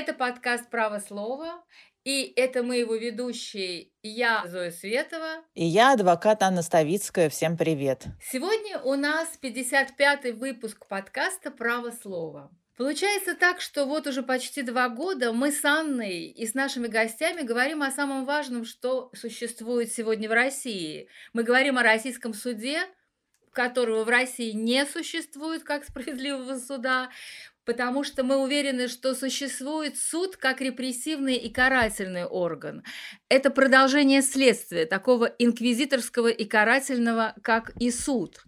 Это подкаст «Право слова», и это мы его ведущие, я Зоя Светова. И я адвокат Анна Ставицкая. Всем привет! Сегодня у нас 55-й выпуск подкаста «Право слова». Получается так, что вот уже почти два года мы с Анной и с нашими гостями говорим о самом важном, что существует сегодня в России. Мы говорим о российском суде, которого в России не существует как справедливого суда потому что мы уверены, что существует суд как репрессивный и карательный орган. Это продолжение следствия, такого инквизиторского и карательного, как и суд.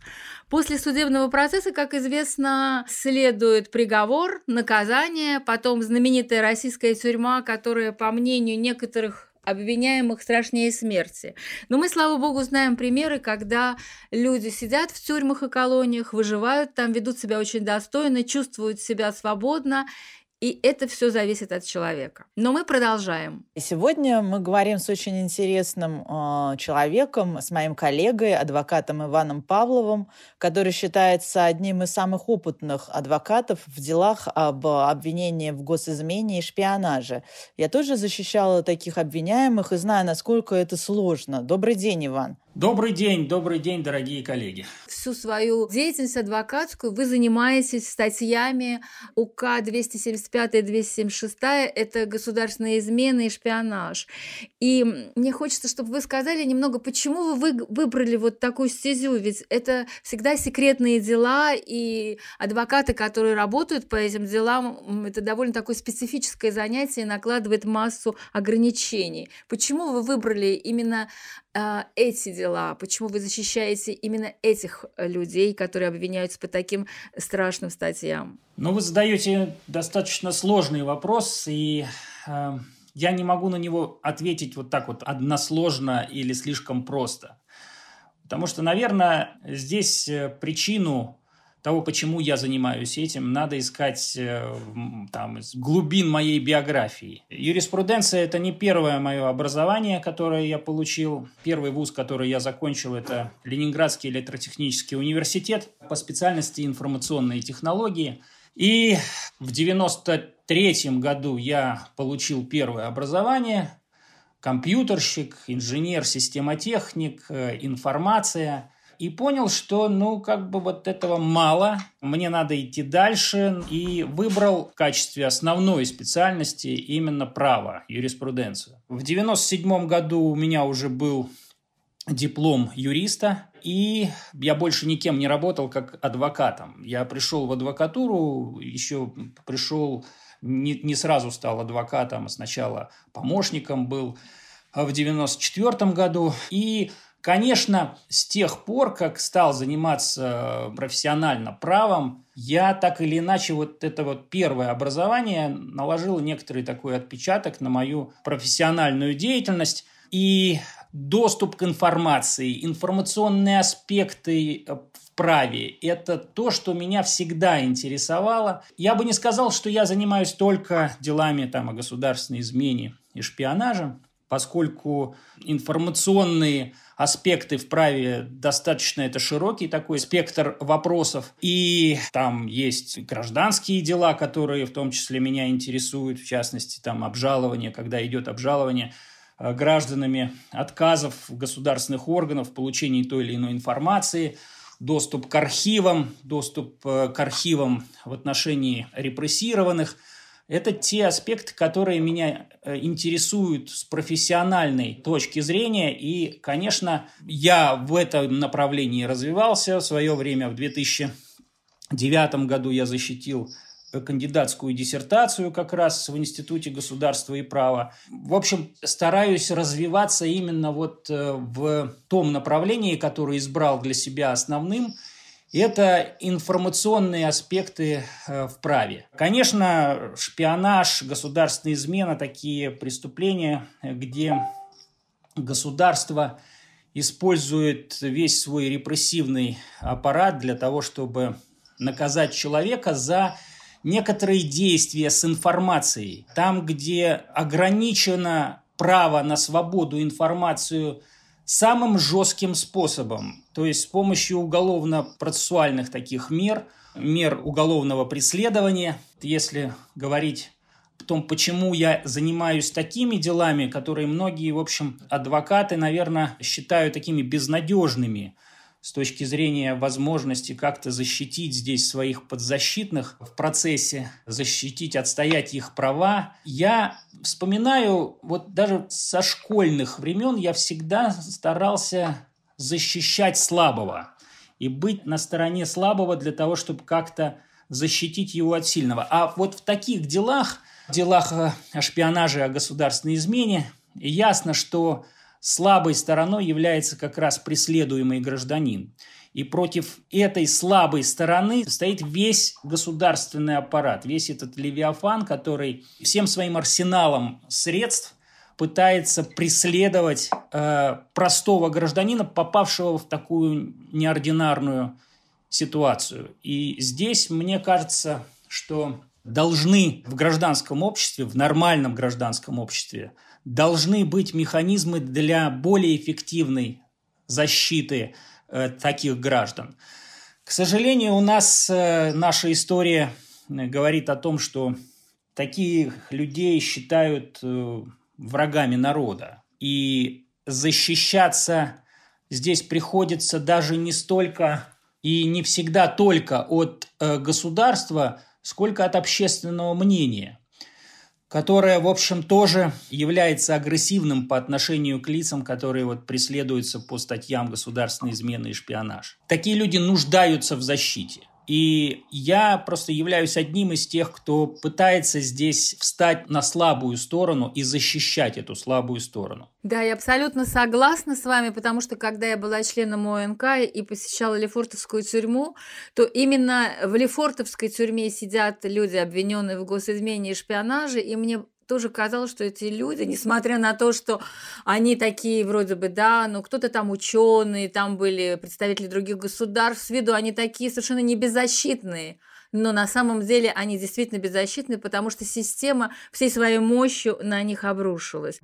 После судебного процесса, как известно, следует приговор, наказание, потом знаменитая российская тюрьма, которая, по мнению некоторых обвиняемых страшнее смерти. Но мы, слава богу, знаем примеры, когда люди сидят в тюрьмах и колониях, выживают там, ведут себя очень достойно, чувствуют себя свободно и это все зависит от человека. Но мы продолжаем. И сегодня мы говорим с очень интересным э, человеком, с моим коллегой, адвокатом Иваном Павловым, который считается одним из самых опытных адвокатов в делах об обвинении в госизмене и шпионаже. Я тоже защищала таких обвиняемых и знаю, насколько это сложно. Добрый день, Иван. Добрый день, добрый день, дорогие коллеги. Всю свою деятельность адвокатскую вы занимаетесь статьями УК 275 и 276, это государственные измены и шпионаж. И мне хочется, чтобы вы сказали немного, почему вы выбрали вот такую стезю, ведь это всегда секретные дела, и адвокаты, которые работают по этим делам, это довольно такое специфическое занятие и накладывает массу ограничений. Почему вы выбрали именно эти дела? Почему вы защищаете именно этих э, людей, которые обвиняются по таким страшным статьям? Ну, вы задаете достаточно сложный вопрос, и э, я не могу на него ответить вот так вот односложно или слишком просто. Потому что, наверное, здесь э, причину того, почему я занимаюсь этим, надо искать э, там, из глубин моей биографии. Юриспруденция – это не первое мое образование, которое я получил. Первый вуз, который я закончил, это Ленинградский электротехнический университет по специальности информационные технологии. И в 93 году я получил первое образование – компьютерщик, инженер-системотехник, э, информация – и понял, что, ну, как бы вот этого мало, мне надо идти дальше, и выбрал в качестве основной специальности именно право, юриспруденцию. В 97 году у меня уже был диплом юриста, и я больше никем не работал как адвокатом. Я пришел в адвокатуру, еще пришел, не, не сразу стал адвокатом, а сначала помощником был в 94 году, и Конечно, с тех пор, как стал заниматься профессионально правом, я так или иначе вот это вот первое образование наложило некоторый такой отпечаток на мою профессиональную деятельность. И доступ к информации, информационные аспекты в праве – это то, что меня всегда интересовало. Я бы не сказал, что я занимаюсь только делами там, о государственной измене и шпионаже, поскольку информационные аспекты в праве достаточно это широкий такой спектр вопросов. И там есть гражданские дела, которые в том числе меня интересуют, в частности, там обжалование, когда идет обжалование э, гражданами отказов государственных органов в получении той или иной информации, доступ к архивам, доступ э, к архивам в отношении репрессированных – это те аспекты, которые меня интересуют с профессиональной точки зрения. И, конечно, я в этом направлении развивался. В свое время, в 2009 году я защитил кандидатскую диссертацию как раз в Институте государства и права. В общем, стараюсь развиваться именно вот э, в том направлении, которое избрал для себя основным – это информационные аспекты э, в праве. Конечно, шпионаж, государственная измена – такие преступления, где государство использует весь свой репрессивный аппарат для того, чтобы наказать человека за некоторые действия с информацией. Там, где ограничено право на свободу информацию самым жестким способом, то есть с помощью уголовно-процессуальных таких мер, мер уголовного преследования, если говорить в том, почему я занимаюсь такими делами, которые многие, в общем, адвокаты, наверное, считают такими безнадежными с точки зрения возможности как-то защитить здесь своих подзащитных в процессе, защитить, отстоять их права. Я вспоминаю, вот даже со школьных времен я всегда старался защищать слабого и быть на стороне слабого для того, чтобы как-то защитить его от сильного. А вот в таких делах, делах о шпионаже, о государственной измене, ясно, что слабой стороной является как раз преследуемый гражданин. И против этой слабой стороны стоит весь государственный аппарат, весь этот левиафан, который всем своим арсеналом средств пытается преследовать э, простого гражданина, попавшего в такую неординарную ситуацию. И здесь, мне кажется, что должны в гражданском обществе, в нормальном гражданском обществе, должны быть механизмы для более эффективной защиты э, таких граждан. К сожалению, у нас э, наша история э, говорит о том, что таких людей считают э, врагами народа. И защищаться здесь приходится даже не столько и не всегда только от э, государства, сколько от общественного мнения которое, в общем, тоже является агрессивным по отношению к лицам, которые вот преследуются по статьям государственной измены и шпионаж. Такие люди нуждаются в защите. И я просто являюсь одним из тех, кто пытается здесь встать на слабую сторону и защищать эту слабую сторону. Да, я абсолютно согласна с вами, потому что когда я была членом ОНК и посещала Лефортовскую тюрьму, то именно в Лефортовской тюрьме сидят люди, обвиненные в госизмене и шпионаже, и мне тоже казалось, что эти люди, несмотря на то, что они такие вроде бы, да, ну кто-то там ученые, там были представители других государств, с виду они такие совершенно не беззащитные. Но на самом деле они действительно беззащитны, потому что система всей своей мощью на них обрушилась.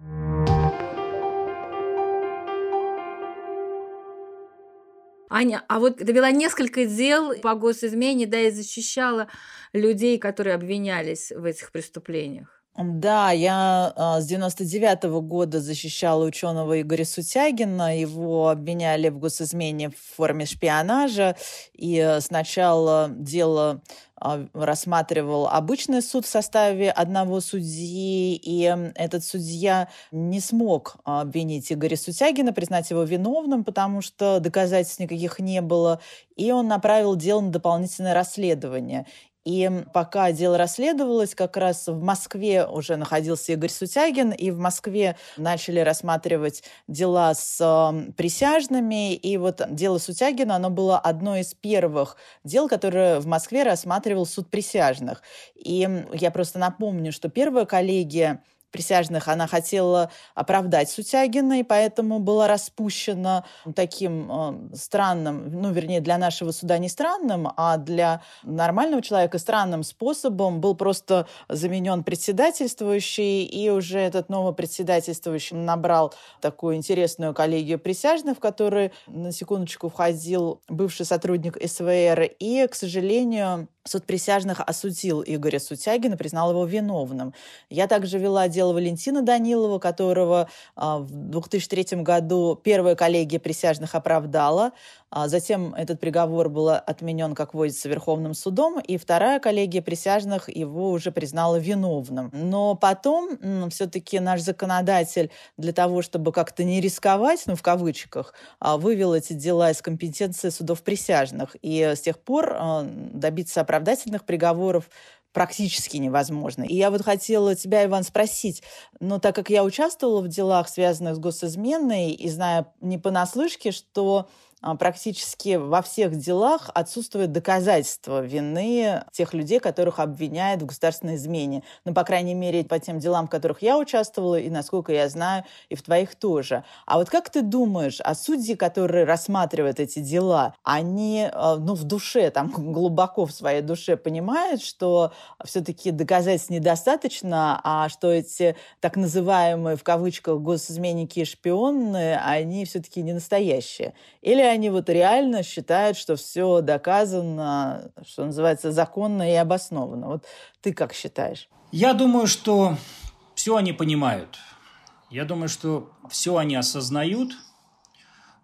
Аня, а вот довела несколько дел по госизмене, да, и защищала людей, которые обвинялись в этих преступлениях. Да, я а, с 99 -го года защищала ученого Игоря Сутягина. Его обвиняли в госизмене в форме шпионажа. И э, сначала дело а, рассматривал обычный суд в составе одного судьи, и этот судья не смог обвинить Игоря Сутягина, признать его виновным, потому что доказательств никаких не было, и он направил дело на дополнительное расследование. И пока дело расследовалось, как раз в Москве уже находился Игорь Сутягин, и в Москве начали рассматривать дела с э, присяжными. И вот дело Сутягина, оно было одно из первых дел, которое в Москве рассматривал суд присяжных. И я просто напомню, что первая коллегия присяжных она хотела оправдать Сутягина, и поэтому была распущена таким э, странным, ну, вернее, для нашего суда не странным, а для нормального человека странным способом был просто заменен председательствующий, и уже этот новый председательствующий набрал такую интересную коллегию присяжных, в которой, на секундочку, входил бывший сотрудник СВР, и, к сожалению, Суд присяжных осудил Игоря Сутягина, признал его виновным. Я также вела дело Валентина Данилова, которого а, в 2003 году первая коллегия присяжных оправдала. А затем этот приговор был отменен, как водится, Верховным судом, и вторая коллегия присяжных его уже признала виновным. Но потом все-таки наш законодатель для того, чтобы как-то не рисковать, ну, в кавычках, а, вывел эти дела из компетенции судов присяжных. И с тех пор а, добиться оправдательных приговоров практически невозможно. И я вот хотела тебя, Иван, спросить, но так как я участвовала в делах, связанных с госизменой, и знаю не понаслышке, что практически во всех делах отсутствует доказательство вины тех людей, которых обвиняют в государственной измене. Ну, по крайней мере, по тем делам, в которых я участвовала, и, насколько я знаю, и в твоих тоже. А вот как ты думаешь, а судьи, которые рассматривают эти дела, они, а, ну, в душе, там, глубоко в своей душе понимают, что все-таки доказательств недостаточно, а что эти так называемые, в кавычках, госизменники и шпионы, они все-таки не настоящие? Или они вот реально считают, что все доказано, что называется, законно и обоснованно. Вот ты как считаешь? Я думаю, что все они понимают. Я думаю, что все они осознают,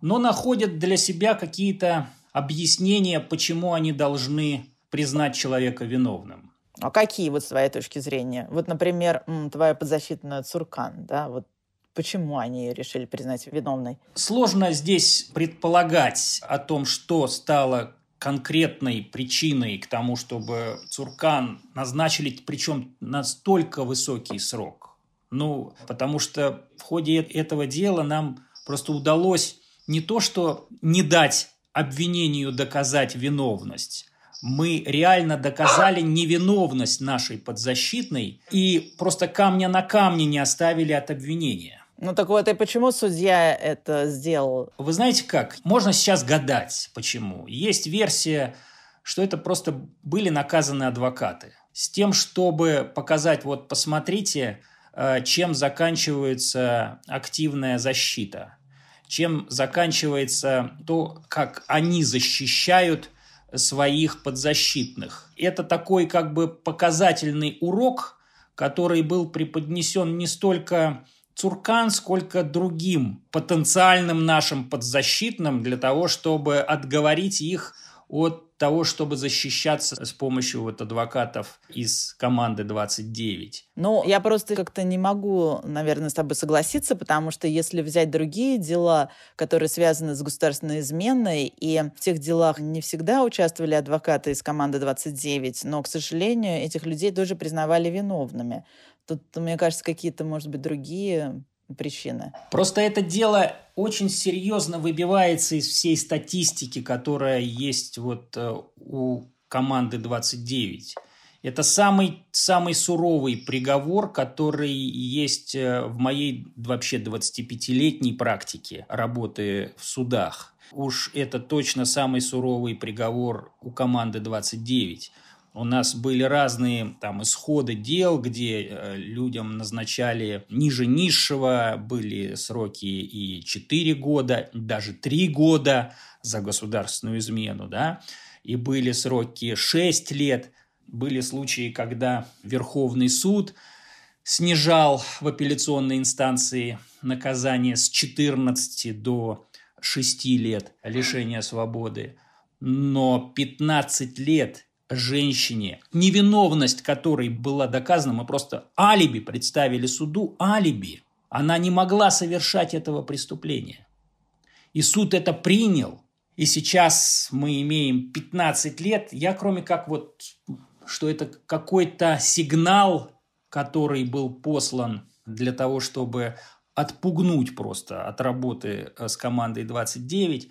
но находят для себя какие-то объяснения, почему они должны признать человека виновным. А какие вот с твоей точки зрения? Вот, например, твоя подзащитная Цуркан, да, вот Почему они решили признать виновной? Сложно здесь предполагать о том, что стало конкретной причиной к тому, чтобы Цуркан назначили, причем настолько высокий срок. Ну, потому что в ходе этого дела нам просто удалось не то, что не дать обвинению доказать виновность, мы реально доказали невиновность нашей подзащитной и просто камня на камне не оставили от обвинения. Ну так вот, и почему судья это сделал? Вы знаете как? Можно сейчас гадать, почему. Есть версия, что это просто были наказаны адвокаты. С тем, чтобы показать, вот посмотрите, э, чем заканчивается активная защита, чем заканчивается то, как они защищают своих подзащитных. Это такой как бы показательный урок, который был преподнесен не столько Цуркан, сколько другим потенциальным нашим подзащитным для того, чтобы отговорить их от того, чтобы защищаться с помощью вот адвокатов из команды 29. Ну, я просто как-то не могу, наверное, с тобой согласиться, потому что если взять другие дела, которые связаны с государственной изменой, и в тех делах не всегда участвовали адвокаты из команды 29, но, к сожалению, этих людей тоже признавали виновными. Тут, мне кажется, какие-то, может быть, другие причины. Просто это дело очень серьезно выбивается из всей статистики, которая есть вот э, у команды 29. Это самый, самый суровый приговор, который есть э, в моей вообще 25-летней практике работы в судах. Уж это точно самый суровый приговор у команды 29. У нас были разные там исходы дел, где э, людям назначали ниже низшего, были сроки и 4 года, даже 3 года за государственную измену, да, и были сроки 6 лет. Были случаи, когда Верховный суд снижал в апелляционной инстанции наказание с 14 до 6 лет лишения свободы. Но 15 лет женщине, невиновность которой была доказана, мы просто алиби представили суду, алиби. Она не могла совершать этого преступления. И суд это принял. И сейчас мы имеем 15 лет. Я кроме как вот, что это какой-то сигнал, который был послан для того, чтобы отпугнуть просто от работы э, с командой 29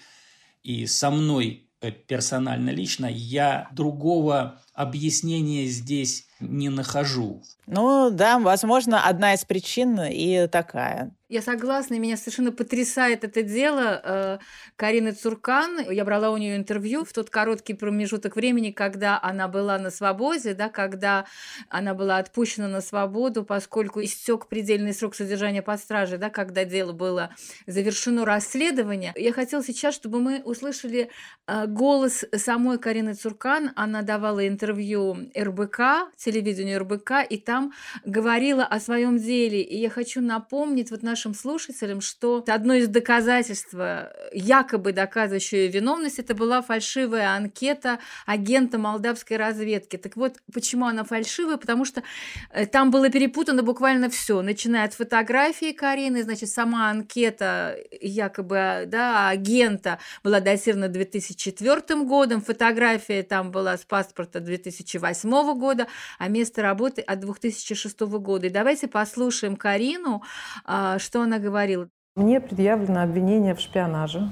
и со мной персонально лично, я другого объяснения здесь не нахожу. Ну да, возможно, одна из причин и такая. Я согласна, меня совершенно потрясает это дело. Э, Карины Цуркан, я брала у нее интервью в тот короткий промежуток времени, когда она была на свободе, да, когда она была отпущена на свободу, поскольку истек предельный срок содержания под стражей, да, когда дело было завершено расследование. Я хотела сейчас, чтобы мы услышали э, голос самой Карины Цуркан. Она давала интервью РБК, телевидению РБК, и там говорила о своем деле. И я хочу напомнить вот наш нашим слушателям, что одно из доказательств, э, якобы доказывающее виновность, это была фальшивая анкета агента молдавской разведки. Так вот, почему она фальшивая? Потому что э, там было перепутано буквально все, начиная от фотографии Карины, значит, сама анкета якобы да, агента была датирована 2004 годом, фотография там была с паспорта 2008 года, а место работы от 2006 года. И давайте послушаем Карину, а, что она говорила? Мне предъявлено обвинение в шпионаже.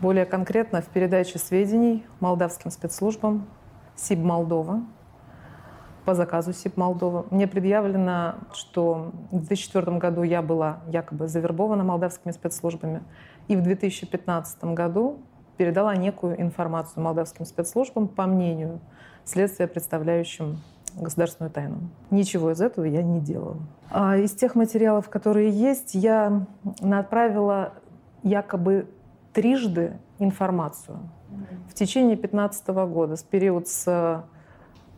Более конкретно в передаче сведений молдавским спецслужбам СИБ Молдова по заказу СИБ Молдова. Мне предъявлено, что в 2004 году я была якобы завербована молдавскими спецслужбами, и в 2015 году передала некую информацию молдавским спецслужбам по мнению следствия, представляющим государственную тайну. Ничего из этого я не делала. А из тех материалов, которые есть, я отправила якобы трижды информацию в течение 2015 года, с период с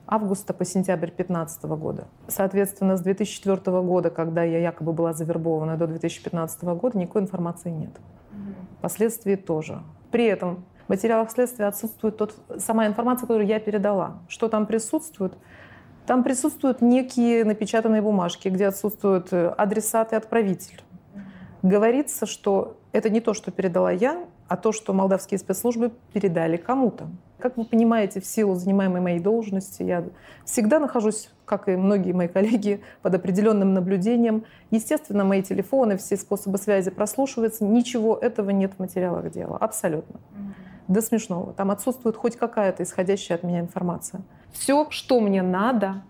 августа по сентябрь 2015 года. Соответственно, с 2004 года, когда я якобы была завербована, до 2015 года никакой информации нет. Последствий тоже. При этом в материалах следствия отсутствует тот, сама информация, которую я передала. Что там присутствует? Там присутствуют некие напечатанные бумажки, где отсутствуют э, адресат и отправитель. Говорится, что это не то, что передала я, а то, что молдавские спецслужбы передали кому-то. Как вы понимаете, в силу занимаемой моей должности, я всегда нахожусь, как и многие мои коллеги, под определенным наблюдением. Естественно, мои телефоны, все способы связи прослушиваются. Ничего этого нет в материалах дела. Абсолютно. До смешного. Там отсутствует хоть какая-то исходящая от меня информация. Все, что мне надо,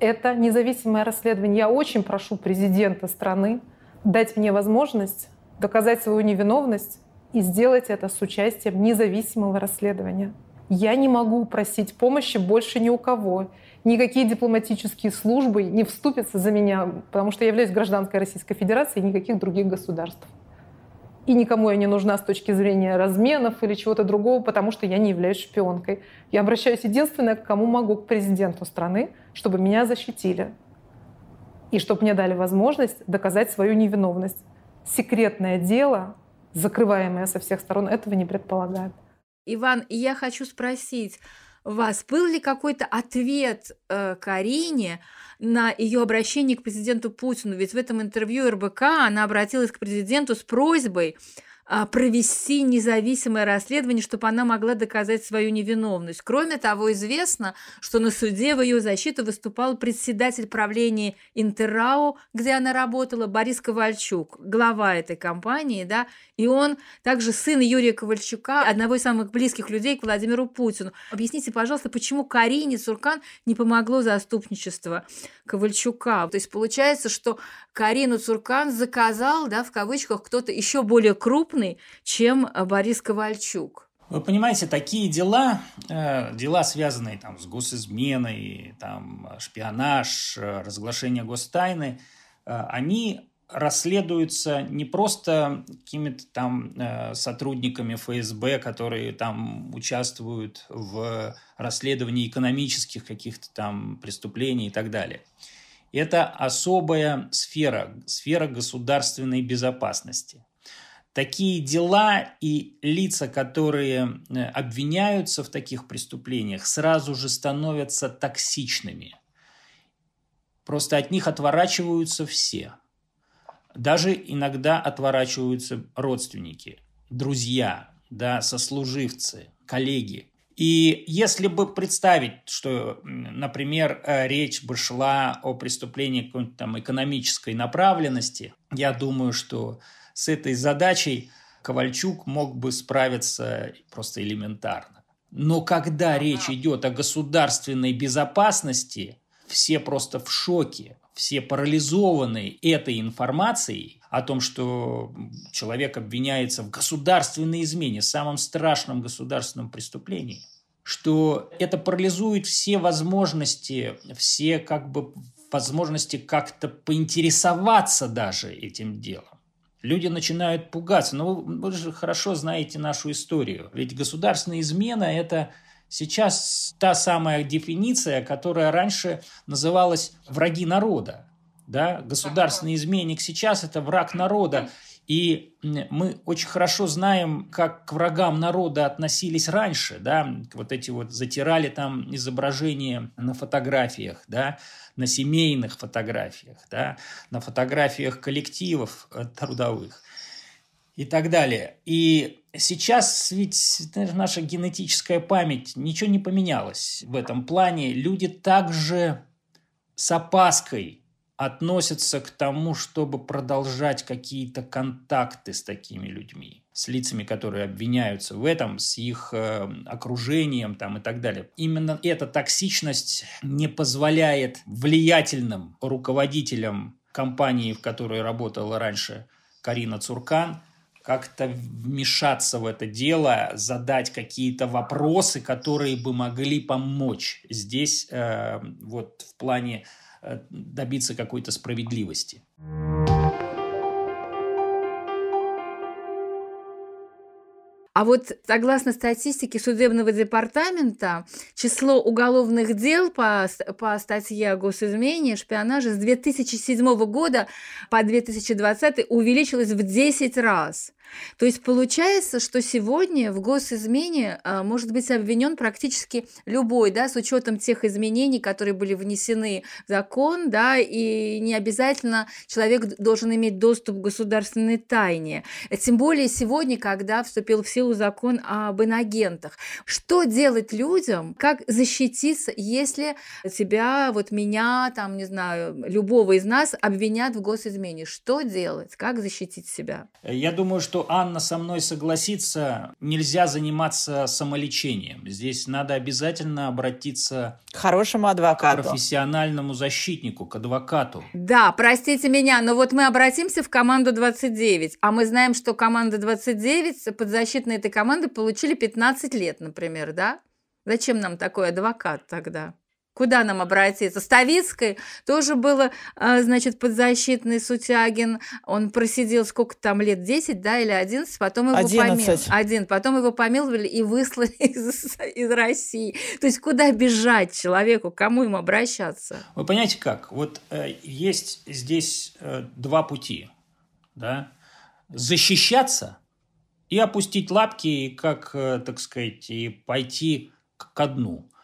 это независимое расследование. Я очень прошу президента страны дать мне возможность доказать свою невиновность и сделать это с участием независимого расследования. Я не могу просить помощи больше ни у кого. Никакие дипломатические службы не вступятся за меня, потому что я являюсь гражданкой Российской Федерации и никаких других государств. И никому я не нужна с точки зрения разменов или чего-то другого, потому что я не являюсь шпионкой. Я обращаюсь единственное, к кому могу, к президенту страны, чтобы меня защитили. И чтобы мне дали возможность доказать свою невиновность. Секретное дело, закрываемое со всех сторон, этого не предполагает. Иван, я хочу спросить вас, был ли какой-то ответ э, Карине на ее обращение к президенту Путину? Ведь в этом интервью РБК она обратилась к президенту с просьбой провести независимое расследование, чтобы она могла доказать свою невиновность. Кроме того, известно, что на суде в ее защиту выступал председатель правления Интеррау, где она работала, Борис Ковальчук, глава этой компании, да, и он также сын Юрия Ковальчука, одного из самых близких людей к Владимиру Путину. Объясните, пожалуйста, почему Карине Цуркан не помогло заступничество Ковальчука? То есть получается, что Карину Цуркан заказал, да, в кавычках, кто-то еще более крупный, чем э, Борис Ковальчук. Вы понимаете, такие дела, э, дела, связанные там, с госизменой, там, шпионаж, э, разглашение гостайны, они расследуются не просто какими-то там сотрудниками ФСБ, которые там участвуют в расследовании экономических каких-то там преступлений и так далее – это особая сфера, сфера государственной безопасности. Такие дела и лица, которые э, обвиняются в таких преступлениях, сразу же становятся токсичными. Просто от них отворачиваются все. Даже иногда отворачиваются родственники, друзья, да, сослуживцы, коллеги. И если бы представить, что, например, э, речь бы шла о преступлении какой-то там экономической направленности, я думаю, что с этой задачей Ковальчук мог бы справиться просто элементарно. Но когда речь идет о государственной безопасности, все просто в шоке, все парализованы этой информацией о том, что человек обвиняется в государственной измене, самом страшном государственном преступлении, что это парализует все возможности, все как бы возможности как-то поинтересоваться даже этим делом. Люди начинают пугаться. Но вы, вы же хорошо знаете нашу историю. Ведь государственная измена – это Сейчас та самая дефиниция, которая раньше называлась «враги народа». Да? Государственный изменник сейчас – это враг народа. И мы очень хорошо знаем, как к врагам народа относились раньше, да, вот эти вот затирали там изображения на фотографиях, да, на семейных фотографиях, да, на фотографиях коллективов э, трудовых и так далее. И сейчас ведь наша генетическая память, ничего не поменялось в этом плане. Люди также с опаской относятся к тому, чтобы продолжать какие-то контакты с такими людьми, с лицами, которые обвиняются в этом, с их э, окружением там, и так далее. Именно эта токсичность не позволяет влиятельным руководителям компании, в которой работала раньше Карина Цуркан, как-то вмешаться в это дело, задать какие-то вопросы, которые бы могли помочь здесь э, вот в плане добиться какой-то справедливости. А вот согласно статистике судебного департамента, число уголовных дел по, по статье о госизмене, шпионаже с 2007 года по 2020 увеличилось в 10 раз. То есть получается, что сегодня в госизмене а, может быть обвинен практически любой, да, с учетом тех изменений, которые были внесены в закон, да, и не обязательно человек должен иметь доступ к государственной тайне. Тем более сегодня, когда вступил в силу закон об инагентах. Что делать людям, как защититься, если тебя, вот меня, там, не знаю, любого из нас обвинят в госизмене? Что делать? Как защитить себя? Я думаю, что что Анна со мной согласится, нельзя заниматься самолечением. Здесь надо обязательно обратиться к хорошему адвокату. К профессиональному защитнику, к адвокату. Да, простите меня, но вот мы обратимся в команду 29, а мы знаем, что команда 29, подзащитные этой команды получили 15 лет, например, да? Зачем нам такой адвокат тогда? Куда нам обратиться? Ставицкой тоже было, а, значит, подзащитный Сутягин. Он просидел сколько там лет, 10, да, или 11, потом его 11. помиловали. Один, потом его помиловали и выслали из, из России. То есть куда бежать человеку, кому ему обращаться? Вы понимаете как? Вот э, есть здесь э, два пути, да? Защищаться и опустить лапки, и как, э, так сказать, и пойти к дну –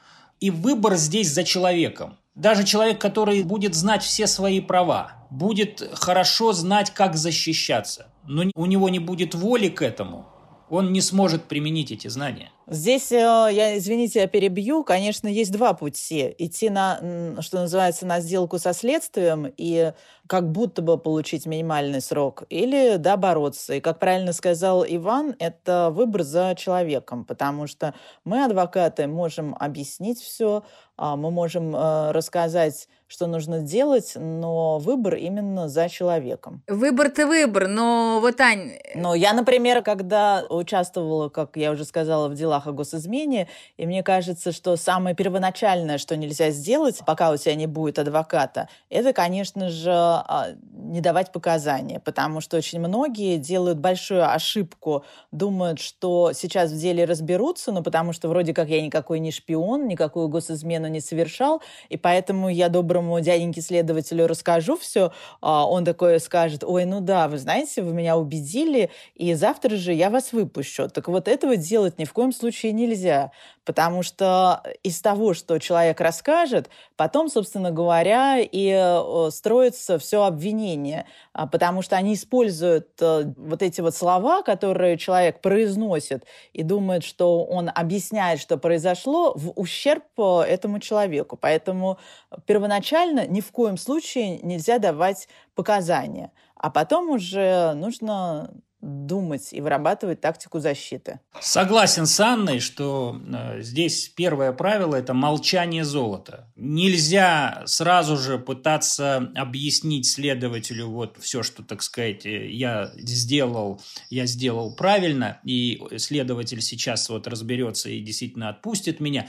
и выбор здесь за человеком. Даже человек, который будет знать все свои права, будет хорошо знать, как защищаться, но у него не будет воли к этому, он не сможет применить эти знания. Здесь, э, я, извините, я перебью, конечно, есть два пути. Идти на, что называется, на сделку со следствием и как будто бы получить минимальный срок, или, да, бороться. И, как правильно сказал Иван, это выбор за человеком, потому что мы, адвокаты, можем объяснить все, а, мы можем э, рассказать, что нужно делать, но выбор именно за человеком. Выбор-то выбор, но вот, Ань... Но я, например, когда участвовала, как я уже сказала, в делах о госизмене, и мне кажется, что самое первоначальное, что нельзя сделать, пока у тебя не будет адвоката, это, конечно же, а, не давать показания, потому что очень многие делают большую ошибку, думают, что сейчас в деле разберутся, но потому что вроде как я никакой не шпион, никакую госизмену не совершал, и поэтому я доброму дяденьке-следователю расскажу все, а он такой скажет, ой, ну да, вы знаете, вы меня убедили, и завтра же я вас выпущу. Так вот этого делать ни в коем случае нельзя, потому что из того, что человек расскажет, потом, собственно говоря, и э, строится все обвинение, а, потому что они используют э, вот эти вот слова, которые человек произносит и думает, что он объясняет, что произошло, в ущерб э, этому человеку. Поэтому первоначально ни в коем случае нельзя давать показания. А потом уже нужно думать и вырабатывать тактику защиты. Согласен с Анной, что э, здесь первое правило – это молчание золота. Нельзя сразу же пытаться объяснить следователю вот все, что, так сказать, э, я сделал, я сделал правильно, и следователь сейчас вот разберется и действительно отпустит меня.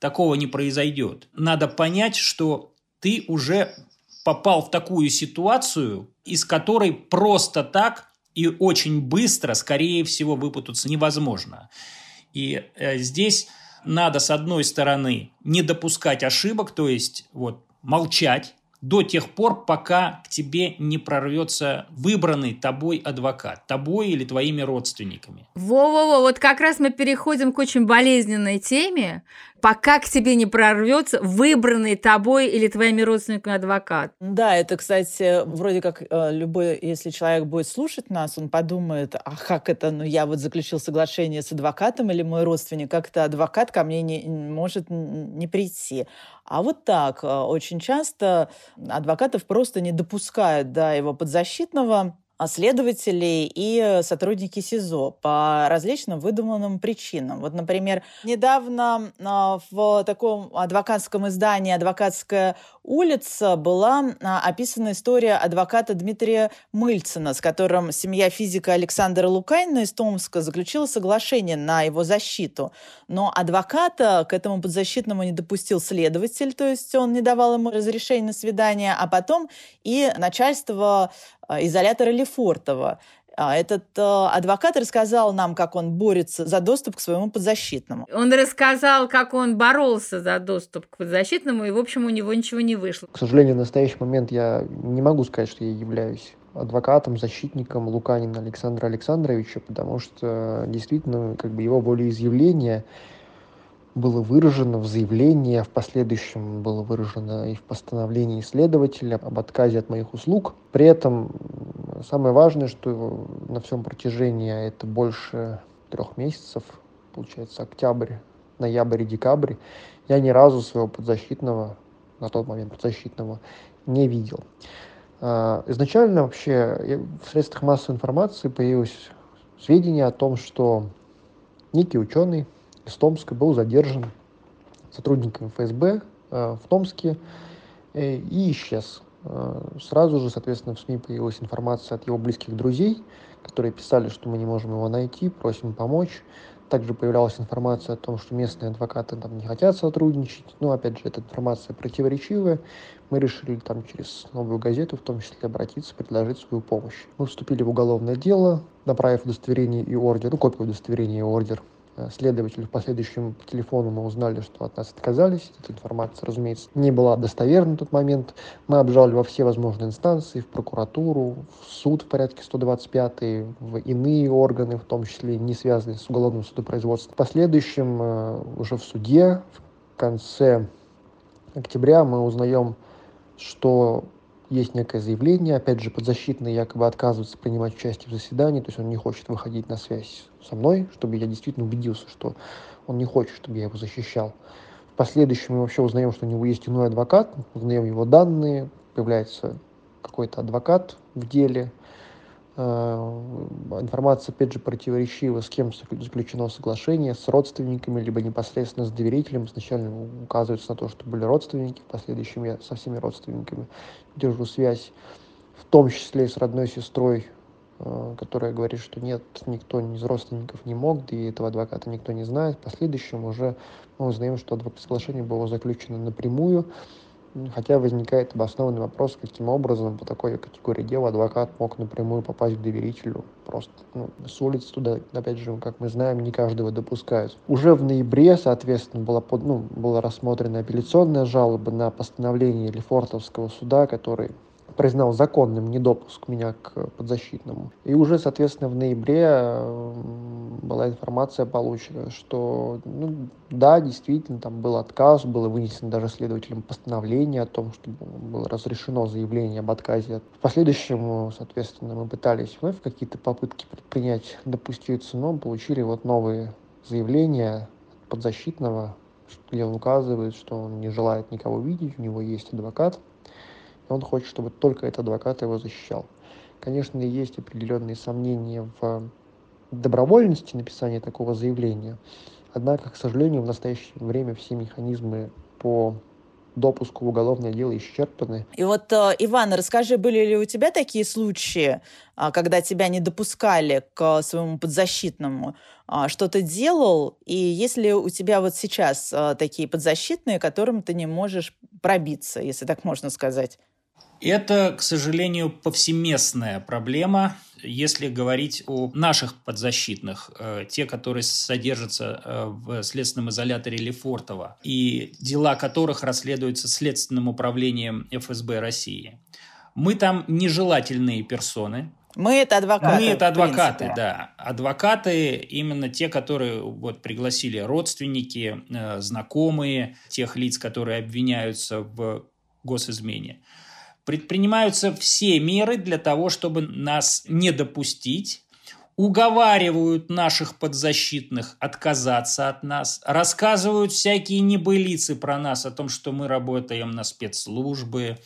Такого не произойдет. Надо понять, что ты уже попал в такую ситуацию, из которой просто так и очень быстро, скорее всего, выпутаться невозможно. И э, здесь надо, с одной стороны, не допускать ошибок, то есть вот молчать, до тех пор, пока к тебе не прорвется выбранный тобой адвокат, тобой или твоими родственниками. Во-во-во, вот как раз мы переходим к очень болезненной теме, пока к тебе не прорвется выбранный тобой или твоими родственниками адвокат. Да, это, кстати, вроде как э, любой, если человек будет слушать нас, он подумает, а как это, ну я вот заключил соглашение с адвокатом или мой родственник, как это адвокат ко мне не, может не прийти. А вот так, э, очень часто адвокатов просто не допускают до его подзащитного, следователи и сотрудники СИЗО по различным выдуманным причинам. Вот, например, недавно а, в таком адвокатском издании «Адвокатская улица» была а, описана история адвоката Дмитрия Мыльцина, с которым семья физика Александра Лукайна из Томска заключила соглашение на его защиту. Но адвоката к этому подзащитному не допустил следователь, то есть он не давал ему разрешения на свидание, а потом и начальство а, изолятора Лефортова. А, этот э, адвокат рассказал нам, как он борется за доступ к своему подзащитному. Он рассказал, как он боролся за доступ к подзащитному, и, в общем, у него ничего не вышло. К сожалению, в настоящий момент я не могу сказать, что я являюсь адвокатом, защитником Луканина Александра Александровича, потому что действительно как бы его волеизъявление было выражено в заявлении, а в последующем было выражено и в постановлении следователя об отказе от моих услуг. При этом самое важное, что на всем протяжении, а это больше трех месяцев, получается октябрь, ноябрь и декабрь, я ни разу своего подзащитного, на тот момент подзащитного, не видел. А, изначально вообще в средствах массовой информации появилось сведения о том, что некий ученый из Томска был задержан сотрудниками ФСБ э, в Томске э, и исчез. Э, сразу же, соответственно, в СМИ появилась информация от его близких друзей, которые писали, что мы не можем его найти, просим помочь. Также появлялась информация о том, что местные адвокаты там не хотят сотрудничать. Но, опять же, эта информация противоречивая. Мы решили там через новую газету, в том числе, обратиться, предложить свою помощь. Мы вступили в уголовное дело, направив удостоверение и ордер, ну, копию удостоверения и ордер Э, следователь в последующем по телефону мы узнали, что от нас отказались. Эта информация, разумеется, не была достоверна в тот момент. Мы обжаловали во все возможные инстанции, в прокуратуру, в суд в порядке 125, в иные органы, в том числе не связанные с уголовным судопроизводством. В последующем э, уже в суде в конце октября мы узнаем, что есть некое заявление, опять же, подзащитный якобы отказывается принимать участие в заседании, то есть он не хочет выходить на связь со мной, чтобы я действительно убедился, что он не хочет, чтобы я его защищал. В последующем мы вообще узнаем, что у него есть иной адвокат, узнаем его данные, появляется какой-то адвокат в деле, информация, опять же, противоречива, с кем заключено соглашение, с родственниками, либо непосредственно с доверителем. Сначала указывается на то, что были родственники, в последующем я со всеми родственниками держу связь, в том числе и с родной сестрой, э, которая говорит, что нет, никто из родственников не мог, и этого адвоката никто не знает. В последующем уже мы узнаем, что соглашение было заключено напрямую, Хотя возникает обоснованный вопрос, каким образом по такой категории дела адвокат мог напрямую попасть к доверителю. Просто ну, с улицы туда, опять же, как мы знаем, не каждого допускают. Уже в ноябре, соответственно, была, под, ну, была рассмотрена апелляционная жалоба на постановление Лефортовского суда, который признал законным недопуск меня к подзащитному. И уже, соответственно, в ноябре была информация получена, что, ну, да, действительно, там был отказ, было вынесено даже следователем постановление о том, что было разрешено заявление об отказе. В последующем, соответственно, мы пытались вновь какие-то попытки предпринять, допуститься, но получили вот новые заявления подзащитного, где он указывает, что он не желает никого видеть, у него есть адвокат, и он хочет, чтобы только этот адвокат его защищал. Конечно, есть определенные сомнения в добровольности написания такого заявления, однако, к сожалению, в настоящее время все механизмы по допуску в уголовное дело исчерпаны. И вот, э, Иван, расскажи, были ли у тебя такие случаи, а, когда тебя не допускали к своему подзащитному? А, что ты делал? И есть ли у тебя вот сейчас э, такие подзащитные, которым ты не можешь пробиться, если так можно сказать? Это, к сожалению, повсеместная проблема, если говорить о наших подзащитных, э, те, которые содержатся э, в следственном изоляторе Лефортово, и дела которых расследуются Следственным управлением ФСБ России. Мы там нежелательные персоны, мы это адвокаты. Мы это адвокаты, да. Адвокаты именно те, которые вот пригласили родственники, э, знакомые тех лиц, которые обвиняются в госизмене. Предпринимаются все меры для того, чтобы нас не допустить. Уговаривают наших подзащитных отказаться от нас, рассказывают всякие небылицы про нас, о том, что мы работаем на спецслужбы,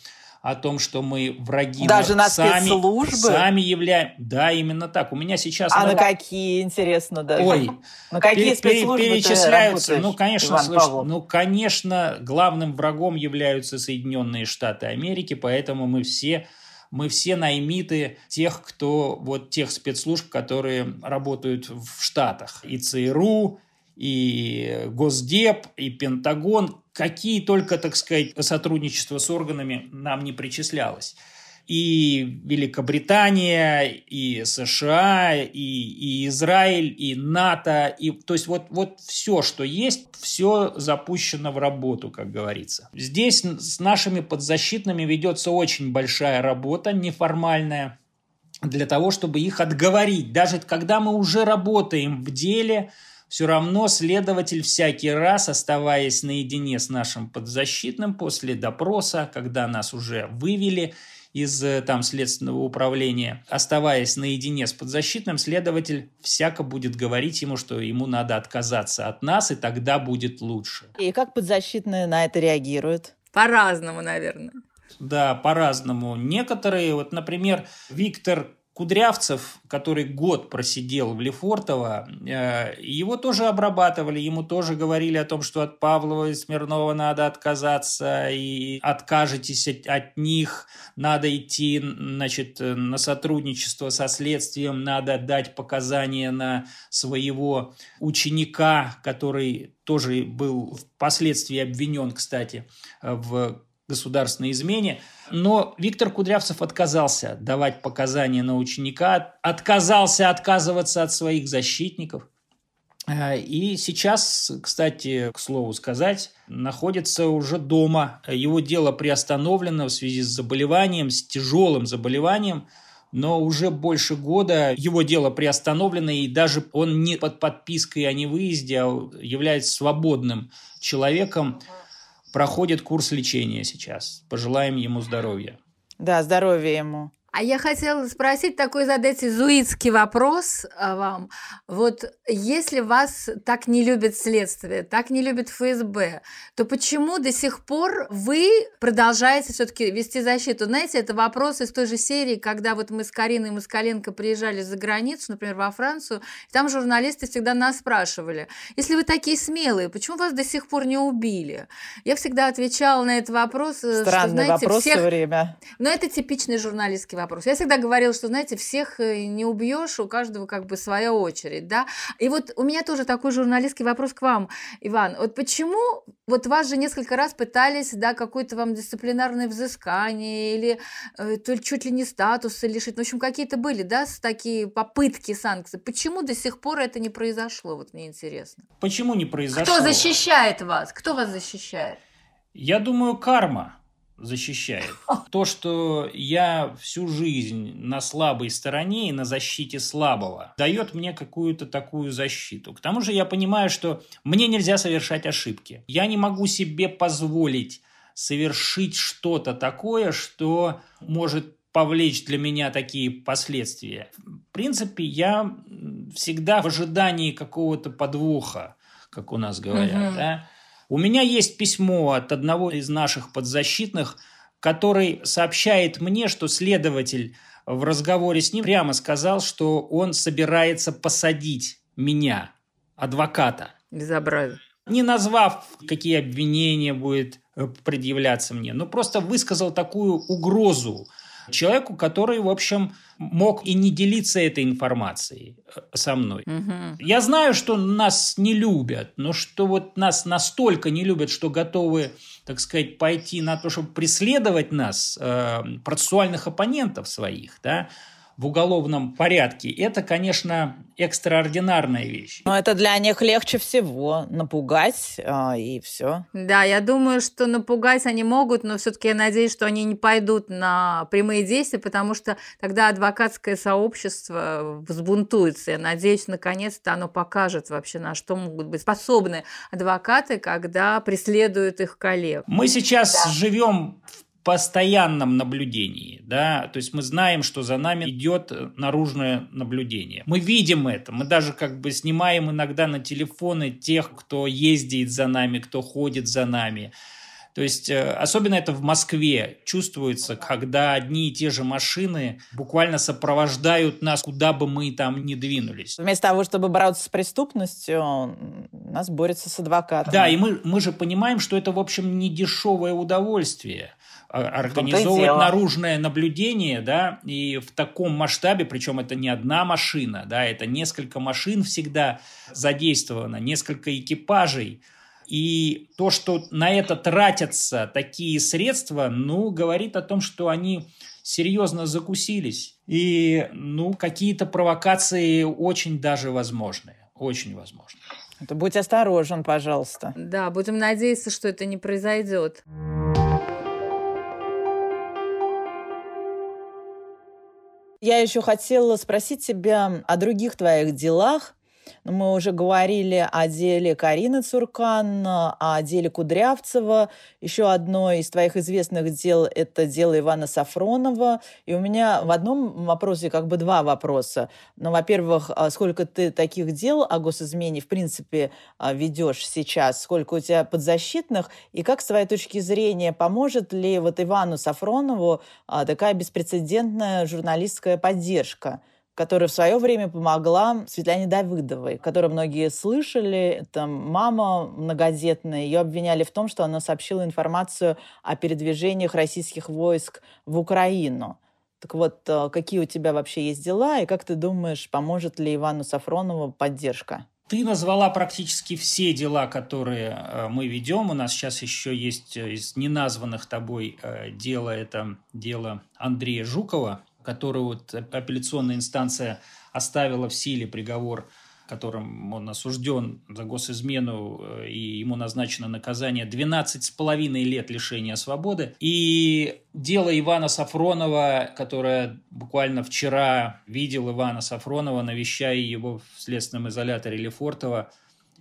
о том, что мы враги. Даже на сами, спецслужбы? Сами являем. Да, именно так. У меня сейчас... А на какие, интересно, даже? Ой. На какие спецслужбы перечисляются? Ну, конечно, слушай, ну, конечно, главным врагом являются Соединенные Штаты Америки, поэтому мы все мы все наймиты тех, кто, вот тех спецслужб, которые работают в Штатах. И ЦРУ, и Госдеп, и Пентагон, какие только, так сказать, сотрудничество с органами нам не причислялось. и Великобритания, и США, и, и Израиль, и НАТО, и то есть вот, вот все, что есть, все запущено в работу, как говорится. Здесь с нашими подзащитными ведется очень большая работа, неформальная, для того, чтобы их отговорить. Даже когда мы уже работаем в деле, все равно следователь всякий раз, оставаясь наедине с нашим подзащитным после допроса, когда нас уже вывели – из э, там следственного управления, оставаясь наедине с подзащитным, следователь всяко будет говорить ему, что ему надо отказаться от нас, и тогда будет лучше. И как подзащитные на это реагируют? По-разному, наверное. Да, по-разному. Некоторые, вот, например, Виктор Кудрявцев, который год просидел в Лефортово, э, его тоже обрабатывали, ему тоже говорили о том, что от Павлова и Смирнова надо отказаться, и откажетесь от, них, надо идти значит, на сотрудничество со следствием, надо дать показания на своего ученика, который тоже был впоследствии обвинен, кстати, в государственной измене. Но Виктор Кудрявцев отказался давать показания на ученика, отказался отказываться от своих защитников. Э, и сейчас, кстати, к слову сказать, находится уже дома. Его дело приостановлено в связи с заболеванием, с тяжелым заболеванием, но уже больше года его дело приостановлено, и даже он не под подпиской о невыезде, а является свободным человеком проходит курс лечения сейчас. Пожелаем ему здоровья. Да, здоровья ему. А я хотела спросить такой, задать изуитский вопрос а, вам. Вот если вас так не любит следствие, так не любит ФСБ, то почему до сих пор вы продолжаете все-таки вести защиту? Знаете, это вопрос из той же серии, когда вот мы с Кариной Москаленко приезжали за границу, например, во Францию, и там журналисты всегда нас спрашивали, если вы такие смелые, почему вас до сих пор не убили? Я всегда отвечала на этот вопрос. Э, Странный что, знаете, вопрос всех... время. Но это типичный журналистский вопрос вопрос. Я всегда говорила, что, знаете, всех э, не убьешь, у каждого как бы своя очередь, да. И вот у меня тоже такой журналистский вопрос к вам, Иван. Вот почему, вот вас же несколько раз пытались, да, какое-то вам дисциплинарное взыскание или э, то чуть ли не статуса лишить, ну, в общем, какие-то были, да, такие попытки санкций. Почему до сих пор это не произошло, вот мне интересно. Почему не произошло? Кто защищает вас? Кто вас защищает? Я думаю, карма защищает. То, что я всю жизнь на слабой стороне и на защите слабого, дает мне какую-то такую защиту. К тому же я понимаю, что мне нельзя совершать ошибки. Я не могу себе позволить совершить что-то такое, что может повлечь для меня такие последствия. В принципе, я всегда в ожидании какого-то подвоха, как у нас говорят, угу. да, у меня есть письмо от одного из наших подзащитных, который сообщает мне, что следователь в разговоре с ним прямо сказал, что он собирается посадить меня, адвоката. Безобразие. Не назвав, какие обвинения будет предъявляться мне, но просто высказал такую угрозу человеку, который, в общем, мог и не делиться этой информацией э, со мной. Угу. Я знаю, что нас не любят, но что вот нас настолько не любят, что готовы, так сказать, пойти на то, чтобы преследовать нас, э, процессуальных оппонентов своих, да, в уголовном порядке, это, конечно, экстраординарная вещь. Но это для них легче всего напугать а, и все. Да, я думаю, что напугать они могут, но все-таки я надеюсь, что они не пойдут на прямые действия, потому что тогда адвокатское сообщество взбунтуется. Я надеюсь, наконец-то оно покажет вообще, на что могут быть способны адвокаты, когда преследуют их коллег. Мы сейчас да. живем в постоянном наблюдении, да, то есть мы знаем, что за нами идет наружное наблюдение. Мы видим это, мы даже как бы снимаем иногда на телефоны тех, кто ездит за нами, кто ходит за нами. То есть э, особенно это в Москве чувствуется, когда одни и те же машины буквально сопровождают нас, куда бы мы там ни двинулись. Вместо того, чтобы бороться с преступностью, нас борется с адвокатом. Да, и мы, мы же понимаем, что это, в общем, не дешевое удовольствие организовывать наружное наблюдение, да, и в таком масштабе, причем это не одна машина, да, это несколько машин всегда задействовано, несколько экипажей, и то, что на это тратятся такие средства, ну, говорит о том, что они серьезно закусились. И, ну, какие-то провокации очень даже возможны. Очень возможны. Это будь осторожен, пожалуйста. Да, будем надеяться, что это не произойдет. Я еще хотела спросить тебя о других твоих делах. Мы уже говорили о деле Карины Цуркан, о деле Кудрявцева. Еще одно из твоих известных дел – это дело Ивана Сафронова. И у меня в одном вопросе как бы два вопроса. Ну, во-первых, а сколько ты таких дел о госизмене, в принципе, а, ведешь сейчас? Сколько у тебя подзащитных? И как, с твоей точки зрения, поможет ли вот Ивану Сафронову а, такая беспрецедентная журналистская поддержка? Которая в свое время помогла Светлане Давыдовой, которую многие слышали. Это мама многодетная. Ее обвиняли в том, что она сообщила информацию о передвижениях российских войск в Украину. Так вот, э, какие у тебя вообще есть дела, и как ты думаешь, поможет ли Ивану Сафронову поддержка? Ты назвала практически все дела, которые э, мы ведем. У нас сейчас еще есть э, из неназванных тобой дело, это дело Андрея Жукова, которую вот апелляционная инстанция оставила в силе приговор, которым он осужден за госизмену, э, и ему назначено наказание 12,5 лет лишения свободы. И дело Ивана Сафронова, которое буквально вчера видел Ивана Сафронова, навещая его в следственном изоляторе Лефортово,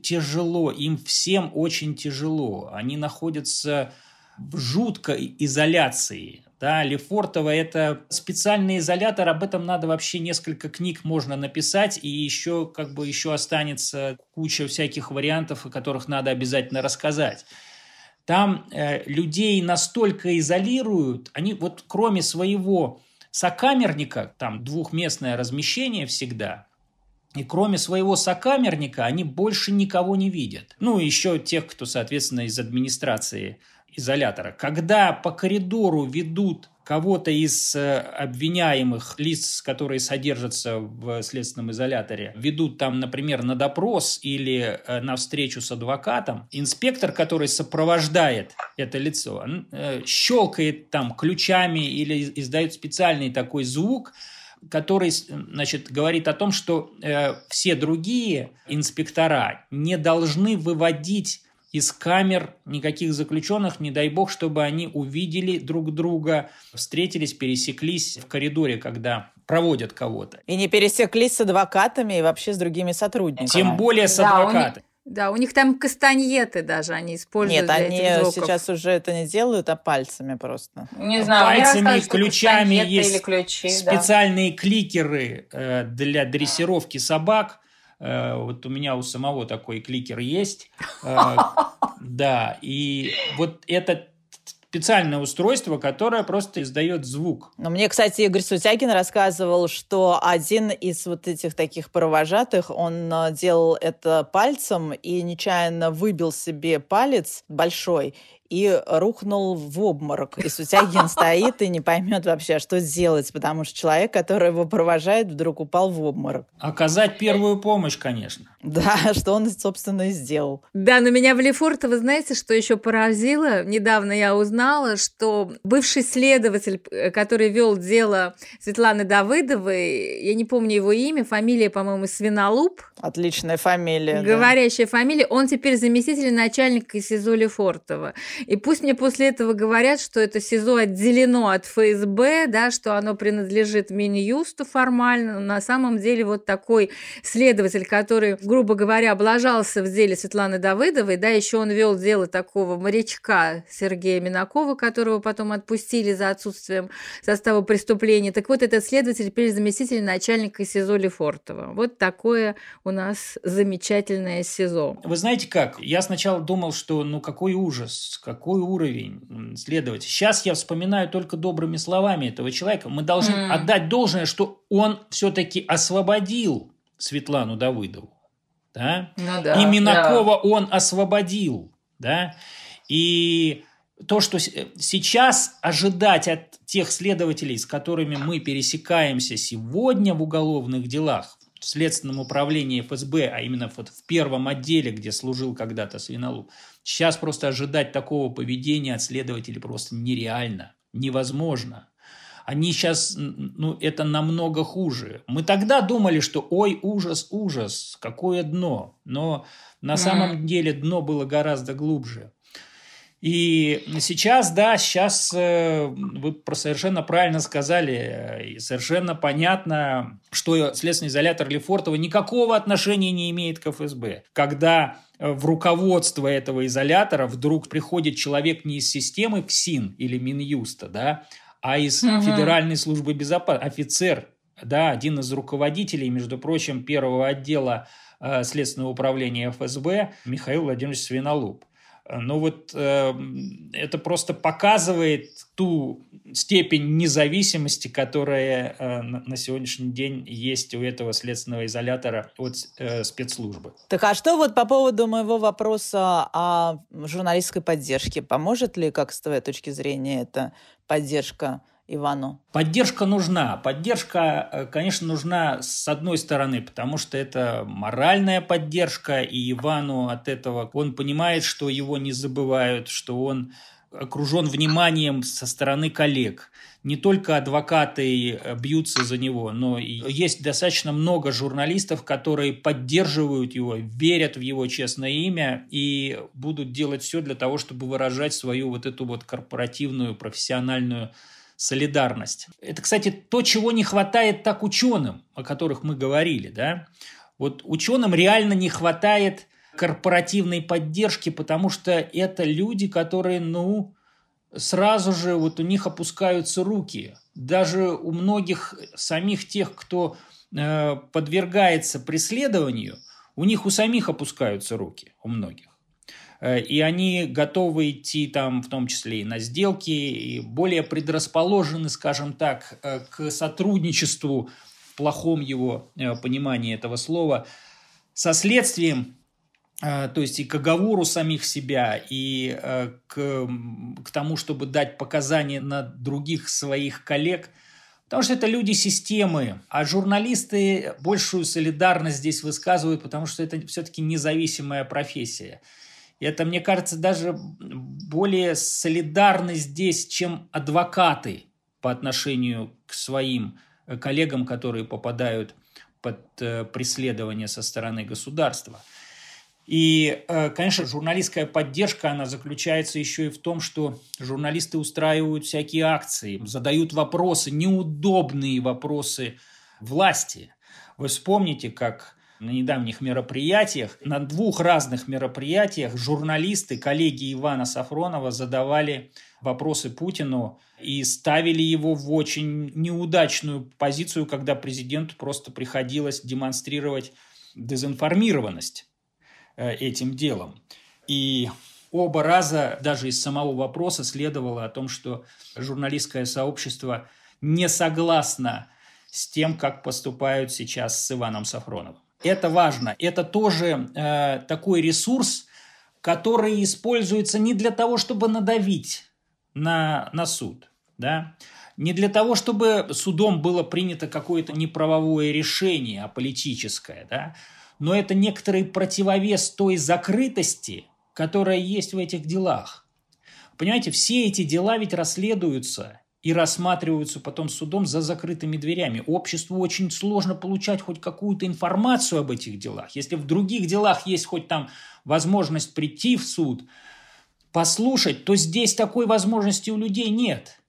тяжело, им всем очень тяжело. Они находятся в жуткой изоляции. Да, Лефортово – это специальный изолятор, об этом надо вообще несколько книг можно написать, и еще как бы еще останется куча всяких вариантов, о которых надо обязательно рассказать. Там э, людей настолько изолируют, они вот кроме своего сокамерника, там двухместное размещение всегда, и кроме своего сокамерника они больше никого не видят. Ну, еще тех, кто, соответственно, из администрации изолятора. Когда по коридору ведут кого-то из э, обвиняемых лиц, которые содержатся в следственном изоляторе, ведут там, например, на допрос или э, на встречу с адвокатом, инспектор, который сопровождает это лицо, э, щелкает там ключами или издает специальный такой звук, который значит, говорит о том, что э, все другие инспектора не должны выводить из камер никаких заключенных, не дай бог, чтобы они увидели друг друга, встретились, пересеклись в коридоре, когда проводят кого-то. И не пересеклись с адвокатами и вообще с другими сотрудниками. Тем более с да, адвокатами. Да, у них там кастаньеты даже они используют. Нет, они сейчас уже это не делают, а пальцами просто. Не знаю, пальцами, ключами есть ключи, специальные да. кликеры э, для дрессировки собак вот у меня у самого такой кликер есть. Э, да, и вот это специальное устройство, которое просто издает звук. Но мне, кстати, Игорь Сутягин рассказывал, что один из вот этих таких провожатых, он э, делал это пальцем и нечаянно выбил себе палец большой и рухнул в обморок. И Сутягин стоит и не поймет вообще, что сделать, потому что человек, который его провожает, вдруг упал в обморок. Оказать первую помощь, конечно. Да, что он, собственно, и сделал. Да, но меня в Лефорте, вы знаете, что еще поразило? Недавно я узнала, что бывший следователь, э, который вел дело Светланы Давыдовой, я не помню его имя, фамилия, по-моему, Свинолуп. Отличная фамилия. Говорящая да. фамилия. Он теперь заместитель начальника СИЗО Лефортова. И пусть мне после этого говорят, что это СИЗО отделено от ФСБ, да, что оно принадлежит Минюсту формально, но на самом деле вот такой следователь, который грубо говоря, облажался в деле Светланы Давыдовой, да, еще он вел дело такого морячка Сергея Минакова, которого потом отпустили за отсутствием состава преступления. Так вот, этот следователь теперь заместитель начальника СИЗО Лефортова. Вот такое у нас замечательное СИЗО. Вы знаете как? Я сначала думал, что ну какой ужас, какой уровень следователь. Сейчас я вспоминаю только добрыми словами этого человека. Мы должны mm. отдать должное, что он все-таки освободил Светлану Давыдову да? Ну, да, и Минакова да. он освободил, да, и то, что сейчас ожидать от тех следователей, с которыми мы пересекаемся сегодня в уголовных делах, в Следственном управлении ФСБ, а именно вот в первом отделе, где служил когда-то Свинолуп, сейчас просто ожидать такого поведения от следователей просто нереально, невозможно. Они сейчас, ну, это намного хуже. Мы тогда думали, что ой, ужас, ужас, какое дно. Но на mm. самом деле дно было гораздо глубже. И сейчас, да, сейчас э, вы совершенно правильно сказали, и совершенно понятно, что следственный изолятор Лефортова никакого отношения не имеет к ФСБ. Когда э, в руководство этого изолятора вдруг приходит человек не из системы ПСИН или Минюста, да, а из угу. Федеральной службы безопасности, офицер, да, один из руководителей, между прочим, первого отдела э, Следственного управления ФСБ Михаил Владимирович Свинолуп. Ну вот э, это просто показывает ту степень независимости, которая э, на сегодняшний день есть у этого следственного изолятора от э, спецслужбы. Так а что вот по поводу моего вопроса о журналистской поддержке? Поможет ли, как с твоей точки зрения, эта поддержка Ивану? Поддержка нужна. Поддержка, э, конечно, нужна с одной стороны, потому что это моральная поддержка, и Ивану от этого он понимает, что его не забывают, что он окружен вниманием со стороны коллег. Не только адвокаты э, бьются за него, но и есть достаточно много журналистов, которые поддерживают его, верят в его честное имя и будут делать все для того, чтобы выражать свою вот эту вот корпоративную, профессиональную солидарность. Это, кстати, то, чего не хватает так ученым, о которых мы говорили. Да? Вот ученым реально не хватает корпоративной поддержки, потому что это люди, которые, ну, сразу же вот у них опускаются руки. Даже у многих самих тех, кто э, подвергается преследованию, у них у самих опускаются руки, у многих. Э, и они готовы идти там в том числе и на сделки, и более предрасположены, скажем так, э, к сотрудничеству в плохом его э, понимании этого слова со следствием, то есть и к оговору самих себя, и к, к тому, чтобы дать показания на других своих коллег – Потому что это люди системы, а журналисты большую солидарность здесь высказывают, потому что это все-таки независимая профессия. Это, мне кажется, даже более солидарны здесь, чем адвокаты по отношению к своим э, коллегам, которые попадают под э, преследование со стороны государства. И, э, конечно, журналистская поддержка, она заключается еще и в том, что журналисты устраивают всякие акции, задают вопросы, неудобные вопросы власти. Вы вспомните, как на недавних мероприятиях, на двух разных мероприятиях журналисты, коллеги Ивана Сафронова задавали вопросы Путину и ставили его в очень неудачную позицию, когда президенту просто приходилось демонстрировать дезинформированность э, этим делом. И оба раза даже из самого вопроса следовало о том, что журналистское сообщество не согласно с тем, как поступают сейчас с Иваном Сафроновым. Это важно. Это тоже э, такой ресурс, который используется не для того, чтобы надавить на, на суд, да, не для того, чтобы судом было принято какое-то неправовое решение, а политическое, да, но это некоторый противовес той закрытости, которая есть в этих делах. Понимаете, все эти дела ведь расследуются и рассматриваются потом судом за закрытыми дверями. Обществу очень сложно получать хоть какую-то информацию об этих делах. Если в других делах есть хоть там возможность прийти в суд, послушать, то здесь такой возможности у людей нет.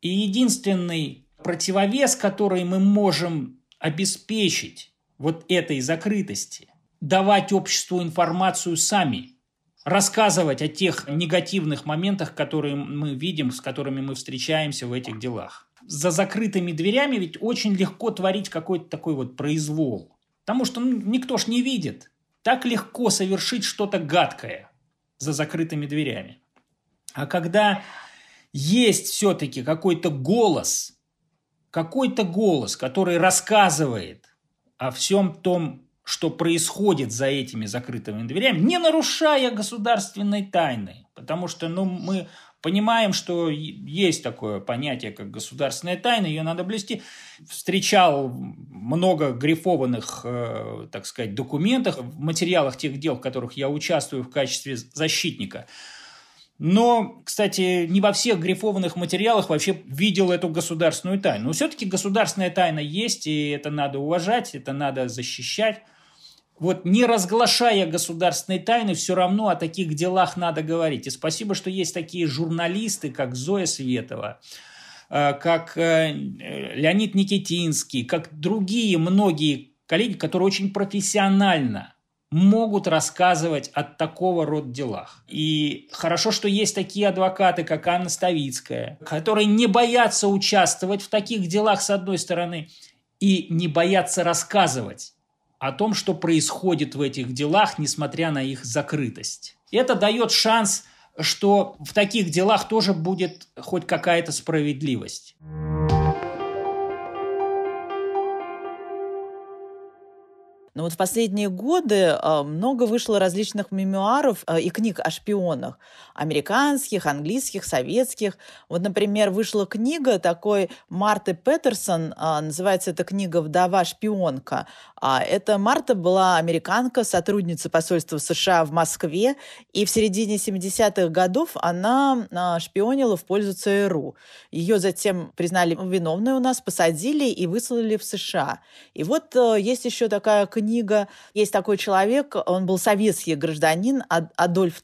И единственный противовес, который мы можем обеспечить вот этой закрытости, давать обществу информацию сами – рассказывать о тех негативных моментах, которые мы видим, с которыми мы встречаемся в этих делах. За закрытыми дверями ведь очень легко творить какой-то такой вот произвол. Потому что ну, никто ж не видит. Так легко совершить что-то гадкое за закрытыми дверями. А когда есть все-таки какой-то голос, какой-то голос, который рассказывает о всем том что происходит за этими закрытыми дверями, не нарушая государственной тайны. Потому что ну, мы понимаем, что есть такое понятие, как государственная тайна, ее надо блюсти. Встречал много грифованных, э, так сказать, документах, в материалах тех дел, в которых я участвую в качестве защитника. Но, кстати, не во всех грифованных материалах вообще видел эту государственную тайну. Но все-таки государственная тайна есть, и это надо уважать, это надо защищать. Вот не разглашая государственной тайны, все равно о таких делах надо говорить. И спасибо, что есть такие журналисты, как Зоя Светова, э, как э, Леонид Никитинский, как другие многие коллеги, которые очень профессионально могут рассказывать о такого рода делах. И хорошо, что есть такие адвокаты, как Анна Ставицкая, которые не боятся участвовать в таких делах, с одной стороны, и не боятся рассказывать о том, что происходит в этих делах, несмотря на их закрытость. Это дает шанс, что в таких делах тоже будет хоть какая-то справедливость. Но вот в последние годы а, много вышло различных мемуаров а, и книг о шпионах. Американских, английских, советских. Вот, например, вышла книга такой Марты Петерсон. А, называется эта книга «Вдова-шпионка». Эта Марта была американка, сотрудница посольства США в Москве. И в середине 70-х годов она шпионила в пользу ЦРУ. Ее затем признали виновной у нас, посадили и выслали в США. И вот есть еще такая книга книга. Есть такой человек, он был советский гражданин, Адольф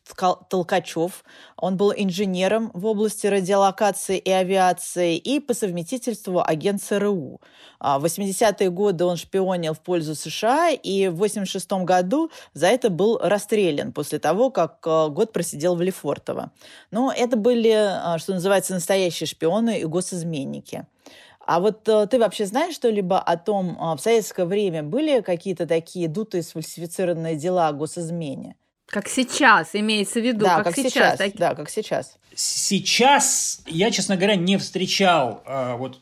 Толкачев. Он был инженером в области радиолокации и авиации и по совместительству агент ЦРУ. А, в 80-е годы он шпионил в пользу США, и в 86 году за это был расстрелян после того, как а, год просидел в Лефортово. Но это были, а, что называется, настоящие шпионы и госизменники. А вот э, ты вообще знаешь что-либо о том, э, в советское время были какие-то такие дутые сфальсифицированные дела о госизмене? Как сейчас, имеется в виду, да, как, как сейчас. сейчас так... Да, как сейчас. Сейчас я, честно говоря, не встречал э, вот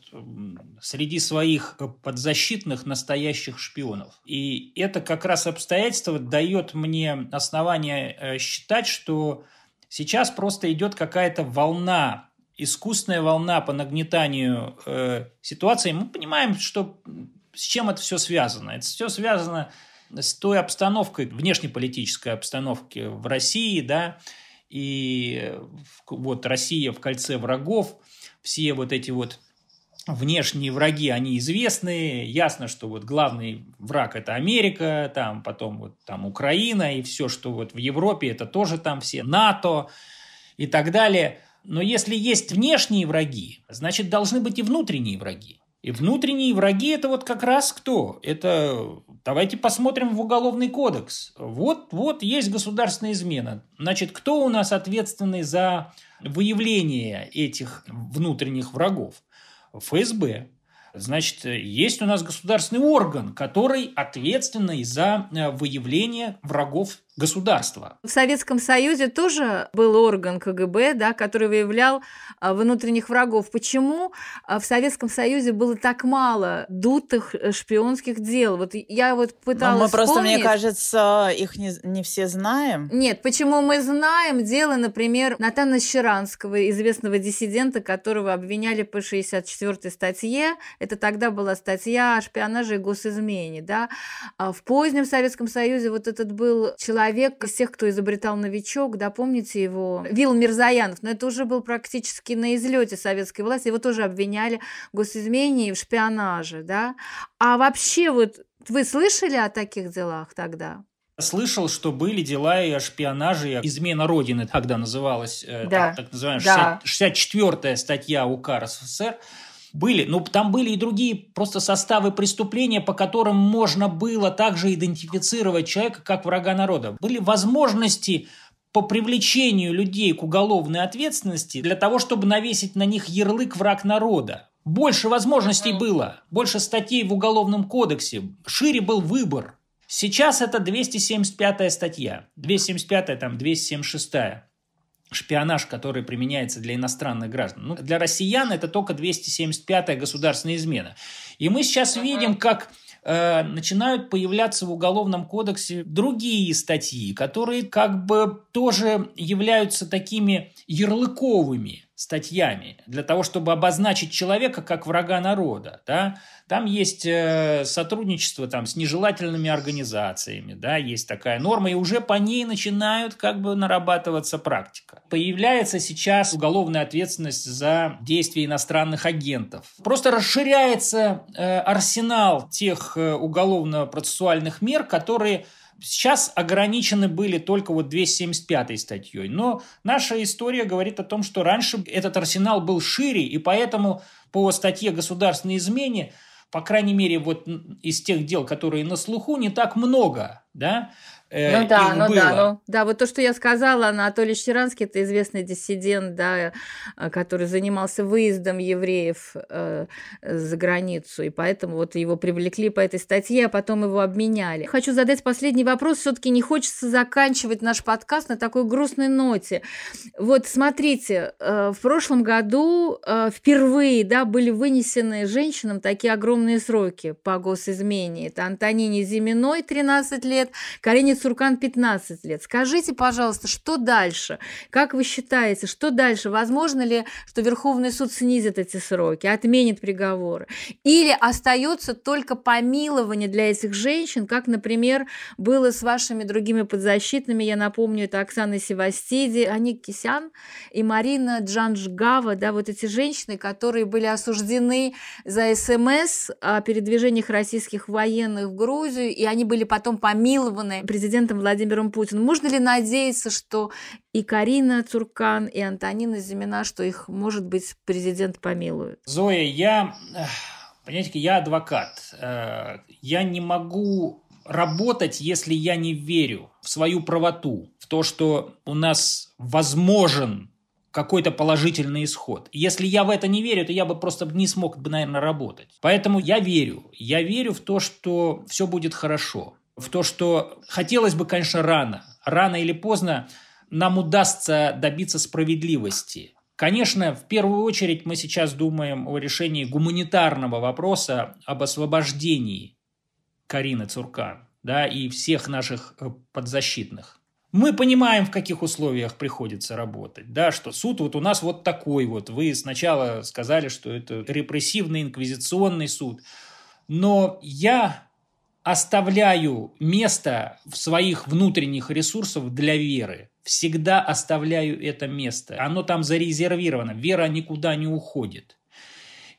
среди своих подзащитных настоящих шпионов. И это как раз обстоятельство дает мне основание э, считать, что сейчас просто идет какая-то волна искусственная волна по нагнетанию э, ситуации, мы понимаем, что с чем это все связано. Это все связано с той обстановкой, внешнеполитической обстановки в России, да, и вот Россия в кольце врагов, все вот эти вот внешние враги, они известны, ясно, что вот главный враг это Америка, там потом вот там Украина и все, что вот в Европе, это тоже там все НАТО и так далее. Но если есть внешние враги, значит, должны быть и внутренние враги. И внутренние враги – это вот как раз кто? Это давайте посмотрим в Уголовный кодекс. Вот, вот есть государственная измена. Значит, кто у нас ответственный за выявление этих внутренних врагов? ФСБ. Значит, есть у нас государственный орган, который ответственный за э, выявление врагов государства. В Советском Союзе тоже был орган КГБ, да, который выявлял а, внутренних врагов. Почему а, в Советском Союзе было так мало дутых э, шпионских дел? Вот я вот пыталась Но мы просто, вспомнить. мне кажется, их не, не все знаем. Нет, почему мы знаем дело, например, Натана Щеранского, известного диссидента, которого обвиняли по 64 статье. Это тогда была статья о шпионаже и госизмене. Да? А в позднем Советском Союзе вот этот был человек, человек из тех, кто изобретал новичок, да, помните его, Вил Мирзаянов, но это уже был практически на излете советской власти, его тоже обвиняли в госизмене и в шпионаже, да. А вообще вот вы слышали о таких делах тогда? Слышал, что были дела и о шпионаже, и о измена Родины, тогда называлась, э, да. так, так называемая, да. 64-я статья УК РСФСР, были, но там были и другие просто составы преступления, по которым можно было также идентифицировать человека как врага народа. Были возможности по привлечению людей к уголовной ответственности для того, чтобы навесить на них ярлык «враг народа». Больше возможностей было, больше статей в Уголовном кодексе, шире был выбор. Сейчас это 275 статья, 275 там 276 шпионаж, который применяется для иностранных граждан. Ну, для россиян это только 275-я государственная измена. И мы сейчас видим, как э, начинают появляться в Уголовном кодексе другие статьи, которые как бы тоже являются такими ярлыковыми. Статьями для того, чтобы обозначить человека как врага народа. Да? Там есть э, сотрудничество там, с нежелательными организациями, да, есть такая норма, и уже по ней начинают как бы нарабатываться практика. Появляется сейчас уголовная ответственность за действия иностранных агентов. Просто расширяется э, арсенал тех э, уголовно-процессуальных мер, которые Сейчас ограничены были только вот 275 статьей, но наша история говорит о том, что раньше этот арсенал был шире, и поэтому по статье государственной измене, по крайней мере, вот из тех дел, которые на слуху, не так много, да, Э, ну да, ну было. да, ну да, вот то, что я сказала, Анатолий Щеранский, это известный диссидент, да, э, который занимался выездом евреев э, за границу, и поэтому вот его привлекли по этой статье, а потом его обменяли. Хочу задать последний вопрос, все-таки не хочется заканчивать наш подкаст на такой грустной ноте. Вот смотрите, э, в прошлом году э, впервые, да, были вынесены женщинам такие огромные сроки по госизмене. Это Антонине Зиминой 13 лет, Карине Суркан 15 лет. Скажите, пожалуйста, что дальше? Как вы считаете, что дальше? Возможно ли, что Верховный суд снизит эти сроки, отменит приговоры? Или остается только помилование для этих женщин, как, например, было с вашими другими подзащитными, я напомню, это Оксана Севастиди, Аник Кисян и Марина Джанжгава, да, вот эти женщины, которые были осуждены за СМС о передвижениях российских военных в Грузию, и они были потом помилованы президентом президентом Владимиром Путиным. Можно ли надеяться, что и Карина Цуркан, и Антонина Зимина, что их, может быть, президент помилует? Зоя, я, понимаете, я адвокат. Э, я не могу работать, если я не верю в свою правоту, в то, что у нас возможен какой-то положительный исход. Если я в это не верю, то я бы просто не смог бы, наверное, работать. Поэтому я верю. Я верю в то, что все будет хорошо в то, что хотелось бы, конечно, рано. Рано или поздно нам удастся добиться справедливости. Конечно, в первую очередь мы сейчас думаем о решении гуманитарного вопроса об освобождении Карины Цуркан да, и всех наших э, подзащитных. Мы понимаем, в каких условиях приходится работать, да, что суд вот у нас вот такой вот. Вы сначала сказали, что это репрессивный инквизиционный суд. Но я оставляю место в своих внутренних ресурсах для веры. Всегда оставляю это место. Оно там зарезервировано. Вера никуда не уходит.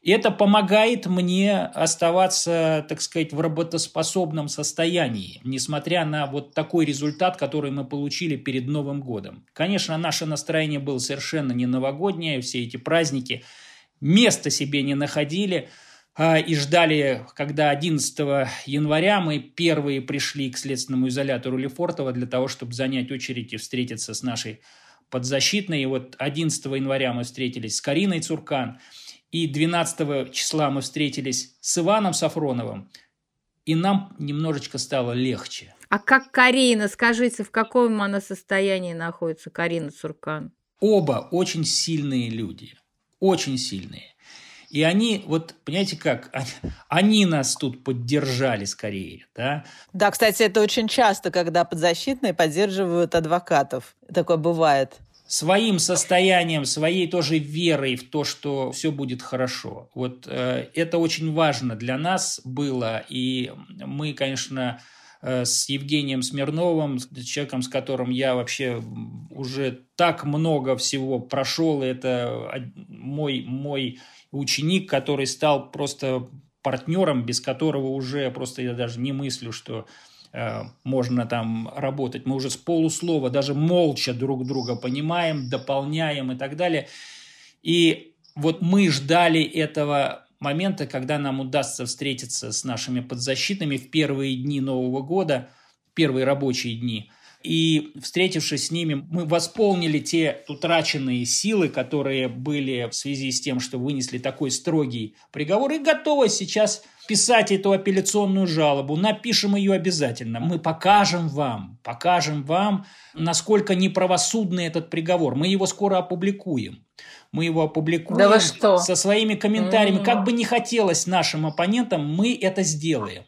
Это помогает мне оставаться, так сказать, в работоспособном состоянии, несмотря на вот такой результат, который мы получили перед Новым годом. Конечно, наше настроение было совершенно не новогоднее, все эти праздники места себе не находили – и ждали, когда 11 января мы первые пришли к следственному изолятору Лефортово для того, чтобы занять очередь и встретиться с нашей подзащитной. И вот 11 января мы встретились с Кариной Цуркан, и 12 числа мы встретились с Иваном Сафроновым, и нам немножечко стало легче. А как Карина? Скажите, в каком она состоянии находится, Карина Цуркан? Оба очень сильные люди, очень сильные. И они, вот, понимаете как, они нас тут поддержали скорее, да? Да, кстати, это очень часто, когда подзащитные поддерживают адвокатов. Такое бывает. Своим состоянием, своей тоже верой в то, что все будет хорошо. Вот э, это очень важно для нас было, и мы, конечно, э, с Евгением Смирновым, человеком, с которым я вообще уже так много всего прошел, это мой, мой ученик, который стал просто партнером, без которого уже просто я даже не мыслю, что э, можно там работать. Мы уже с полуслова, даже молча друг друга понимаем, дополняем и так далее. И вот мы ждали этого момента, когда нам удастся встретиться с нашими подзащитными в первые дни Нового года, первые рабочие дни – и, встретившись с ними, мы восполнили те утраченные силы, которые были в связи с тем, что вынесли такой строгий приговор, и готовы сейчас писать эту апелляционную жалобу. Напишем ее обязательно. Мы покажем вам, покажем вам, насколько неправосудный этот приговор. Мы его скоро опубликуем. Мы его опубликуем да что? со своими комментариями. Mm-hmm. Как бы не хотелось нашим оппонентам, мы это сделаем.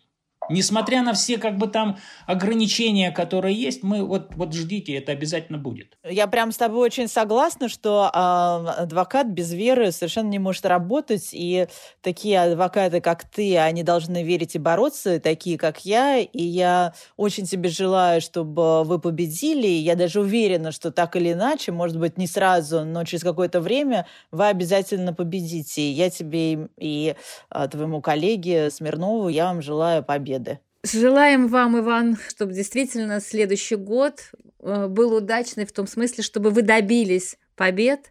Несмотря на все как бы там ограничения, которые есть, мы вот, вот ждите, это обязательно будет. Я прям с тобой очень согласна, что э, адвокат без веры совершенно не может работать, и такие адвокаты, как ты, они должны верить и бороться, такие, как я, и я очень тебе желаю, чтобы вы победили, я даже уверена, что так или иначе, может быть, не сразу, но через какое-то время вы обязательно победите. Я тебе и э, твоему коллеге Смирнову, я вам желаю победы победы. Желаем вам, Иван, чтобы действительно следующий год э, был удачный в том смысле, чтобы вы добились побед.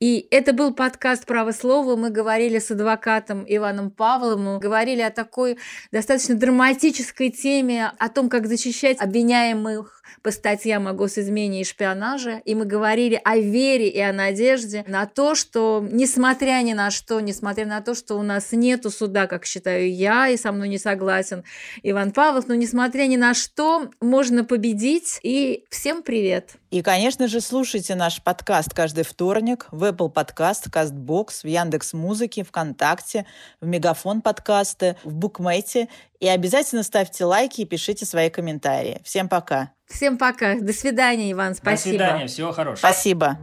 И это был подкаст «Право слова». Мы говорили с адвокатом Иваном Павловым, говорили о такой достаточно драматической теме, о том, как защищать обвиняемых по статьям о госизмене и шпионаже, и мы говорили о вере и о надежде на то, что несмотря ни на что, несмотря на то, что у нас нету суда, как считаю я, и со мной не согласен Иван Павлов, но несмотря ни на что, можно победить. И всем привет! И, конечно же, слушайте наш подкаст каждый вторник в Apple Podcast, CastBox, в Яндекс Музыке, ВКонтакте, в Мегафон подкасты, в Букмейте. И обязательно ставьте лайки и пишите свои комментарии. Всем пока! Всем пока. До свидания, Иван. Спасибо. До свидания. Всего хорошего. Спасибо.